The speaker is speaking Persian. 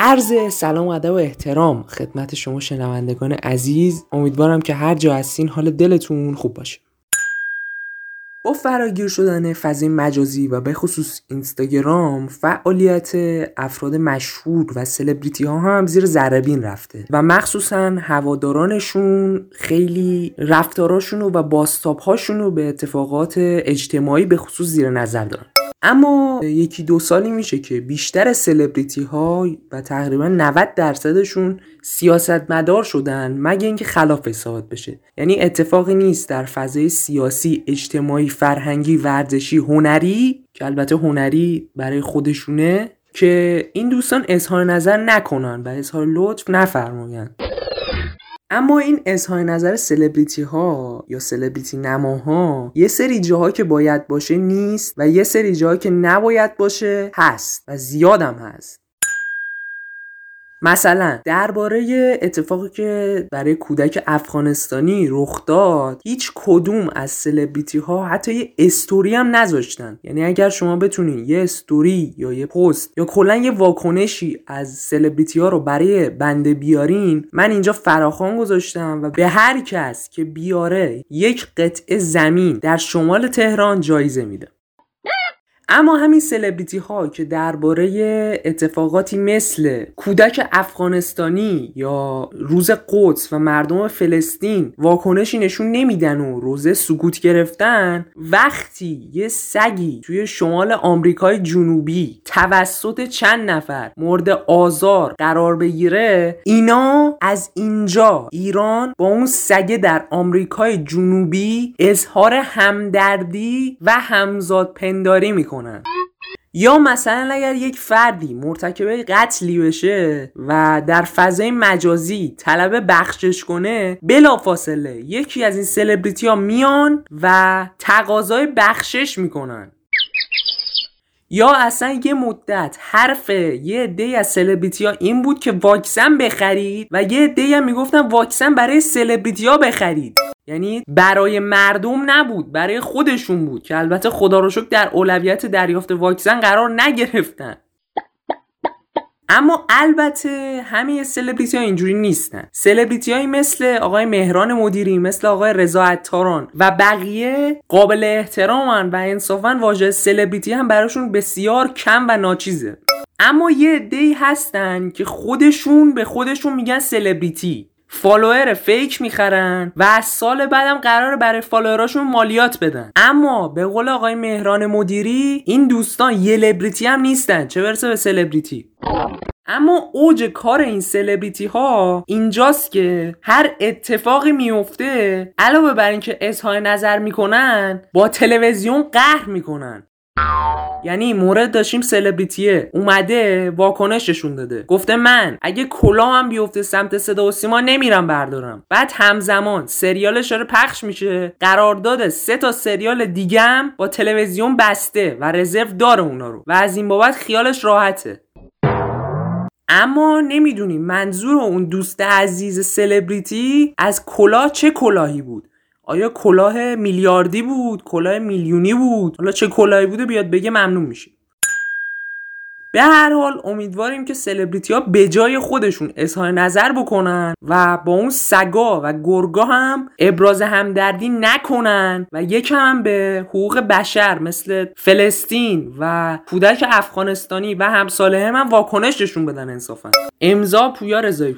عرض سلام و ادب و احترام خدمت شما شنوندگان عزیز. امیدوارم که هر جا هستین حال دلتون خوب باشه. با فراگیر شدن فضای مجازی و به خصوص اینستاگرام فعالیت افراد مشهور و سلبریتی ها هم زیر ذربین رفته و مخصوصا هوادارانشون خیلی رفتاراشون و باستاب هاشون به اتفاقات اجتماعی به خصوص زیر نظر دارن. اما یکی دو سالی میشه که بیشتر سلبریتی ها و تقریبا 90 درصدشون سیاستمدار شدن مگه اینکه خلاف ثابت بشه. یعنی اتفاقی نیست در فضای سیاسی اجتماعی فرهنگی ورزشی هنری که البته هنری برای خودشونه که این دوستان اظهار نظر نکنن و اظهار لطف نفرمایند. اما این اظهار نظر سلبریتی ها یا سلبریتی نماها یه سری جاها که باید باشه نیست و یه سری جاها که نباید باشه هست و زیادم هست. مثلا درباره اتفاقی که برای کودک افغانستانی رخ داد هیچ کدوم از سلبریتی ها حتی یه استوری هم نذاشتن. یعنی اگر شما بتونین یه استوری یا یه پست یا کلا یه واکنشی از سلبریتی ها رو برای بنده بیارین من اینجا فراخوان گذاشتم و به هر کس که بیاره یک قطعه زمین در شمال تهران جایزه میده. اما همین سلبریتی ها که درباره اتفاقاتی مثل کودک افغانستانی یا روز قدس و مردم فلسطین واکنشی نشون نمیدن و روزه سکوت گرفتن وقتی یه سگی توی شمال آمریکای جنوبی توسط چند نفر مورد آزار قرار بگیره اینا از اینجا ایران با اون سگه در آمریکای جنوبی اظهار همدردی و همزاد پنداری می‌کنه. یا مثلا اگر یک فردی مرتکب قتلی بشه و در فضای مجازی طلب بخشش کنه بلافاصله یکی از این سلبریتی ها میان و تقاضای بخشش می‌کنن. یا اصلا یه مدت حرف یه عده از سلبریتی ها این بود که واکسن بخرید و یه عده هم می‌گفتن واکسن برای سلبریتی ها بخرید. یعنی برای مردم نبود برای خودشون بود که البته خدا رو شکر در اولویت دریافت واکسن قرار نگرفتن. اما البته همه سلبریتی ها اینجوری نیستن. سلبریتی هایی مثل آقای مهران مدیری مثل آقای رضا عطاران و بقیه قابل احترامن و انصافا واژه سلبریتی هم براشون بسیار کم و ناچیزه. اما یه عده‌ای هستن که خودشون به خودشون میگن سلبریتی. follower fake می‌خرن و از سال بعدم قراره برای follower اشون مالیات بدن. اما به قول آقای مهران مدیری این دوستان یه لبریتی هم نیستن. چه برسه به سلبریتی اما اوج کار این سلبریتی ها اینجاست که هر اتفاقی میفته علاوه بر اینکه اظهار نظر می‌کنن با تلویزیون قهر می‌کنن. یعنی مورد داشتیم سلبریتیه. اومده واکنششون داده. گفته من اگه کلاهم بیفته سمت صدا و سیما نمیرم بردارم. بعد همزمان سریالش داره پخش میشه. قرارداد سه تا سریال دیگم با تلویزیون بسته و رزرو داره اونا رو. و از این بابت خیالش راحته. اما نمی‌دونیم منظور اون دوست عزیز سلبریتی از کلاه چه کلاهی بود. آیا کلاه میلیاردی بود؟ کلاه میلیونی بود؟ حالا چه کلاهی بوده بیاد بگه ممنون میشه به هر حال امیدواریم که سلبریتی ها به جای خودشون اظهار نظر بکنن و با اون سگا و گرگا هم ابراز همدردی نکنن و یکم هم به حقوق بشر مثل فلسطین و کودک افغانستانی و همساله هم, هم واکنششون بدن انصافا. امضا پویا رضایی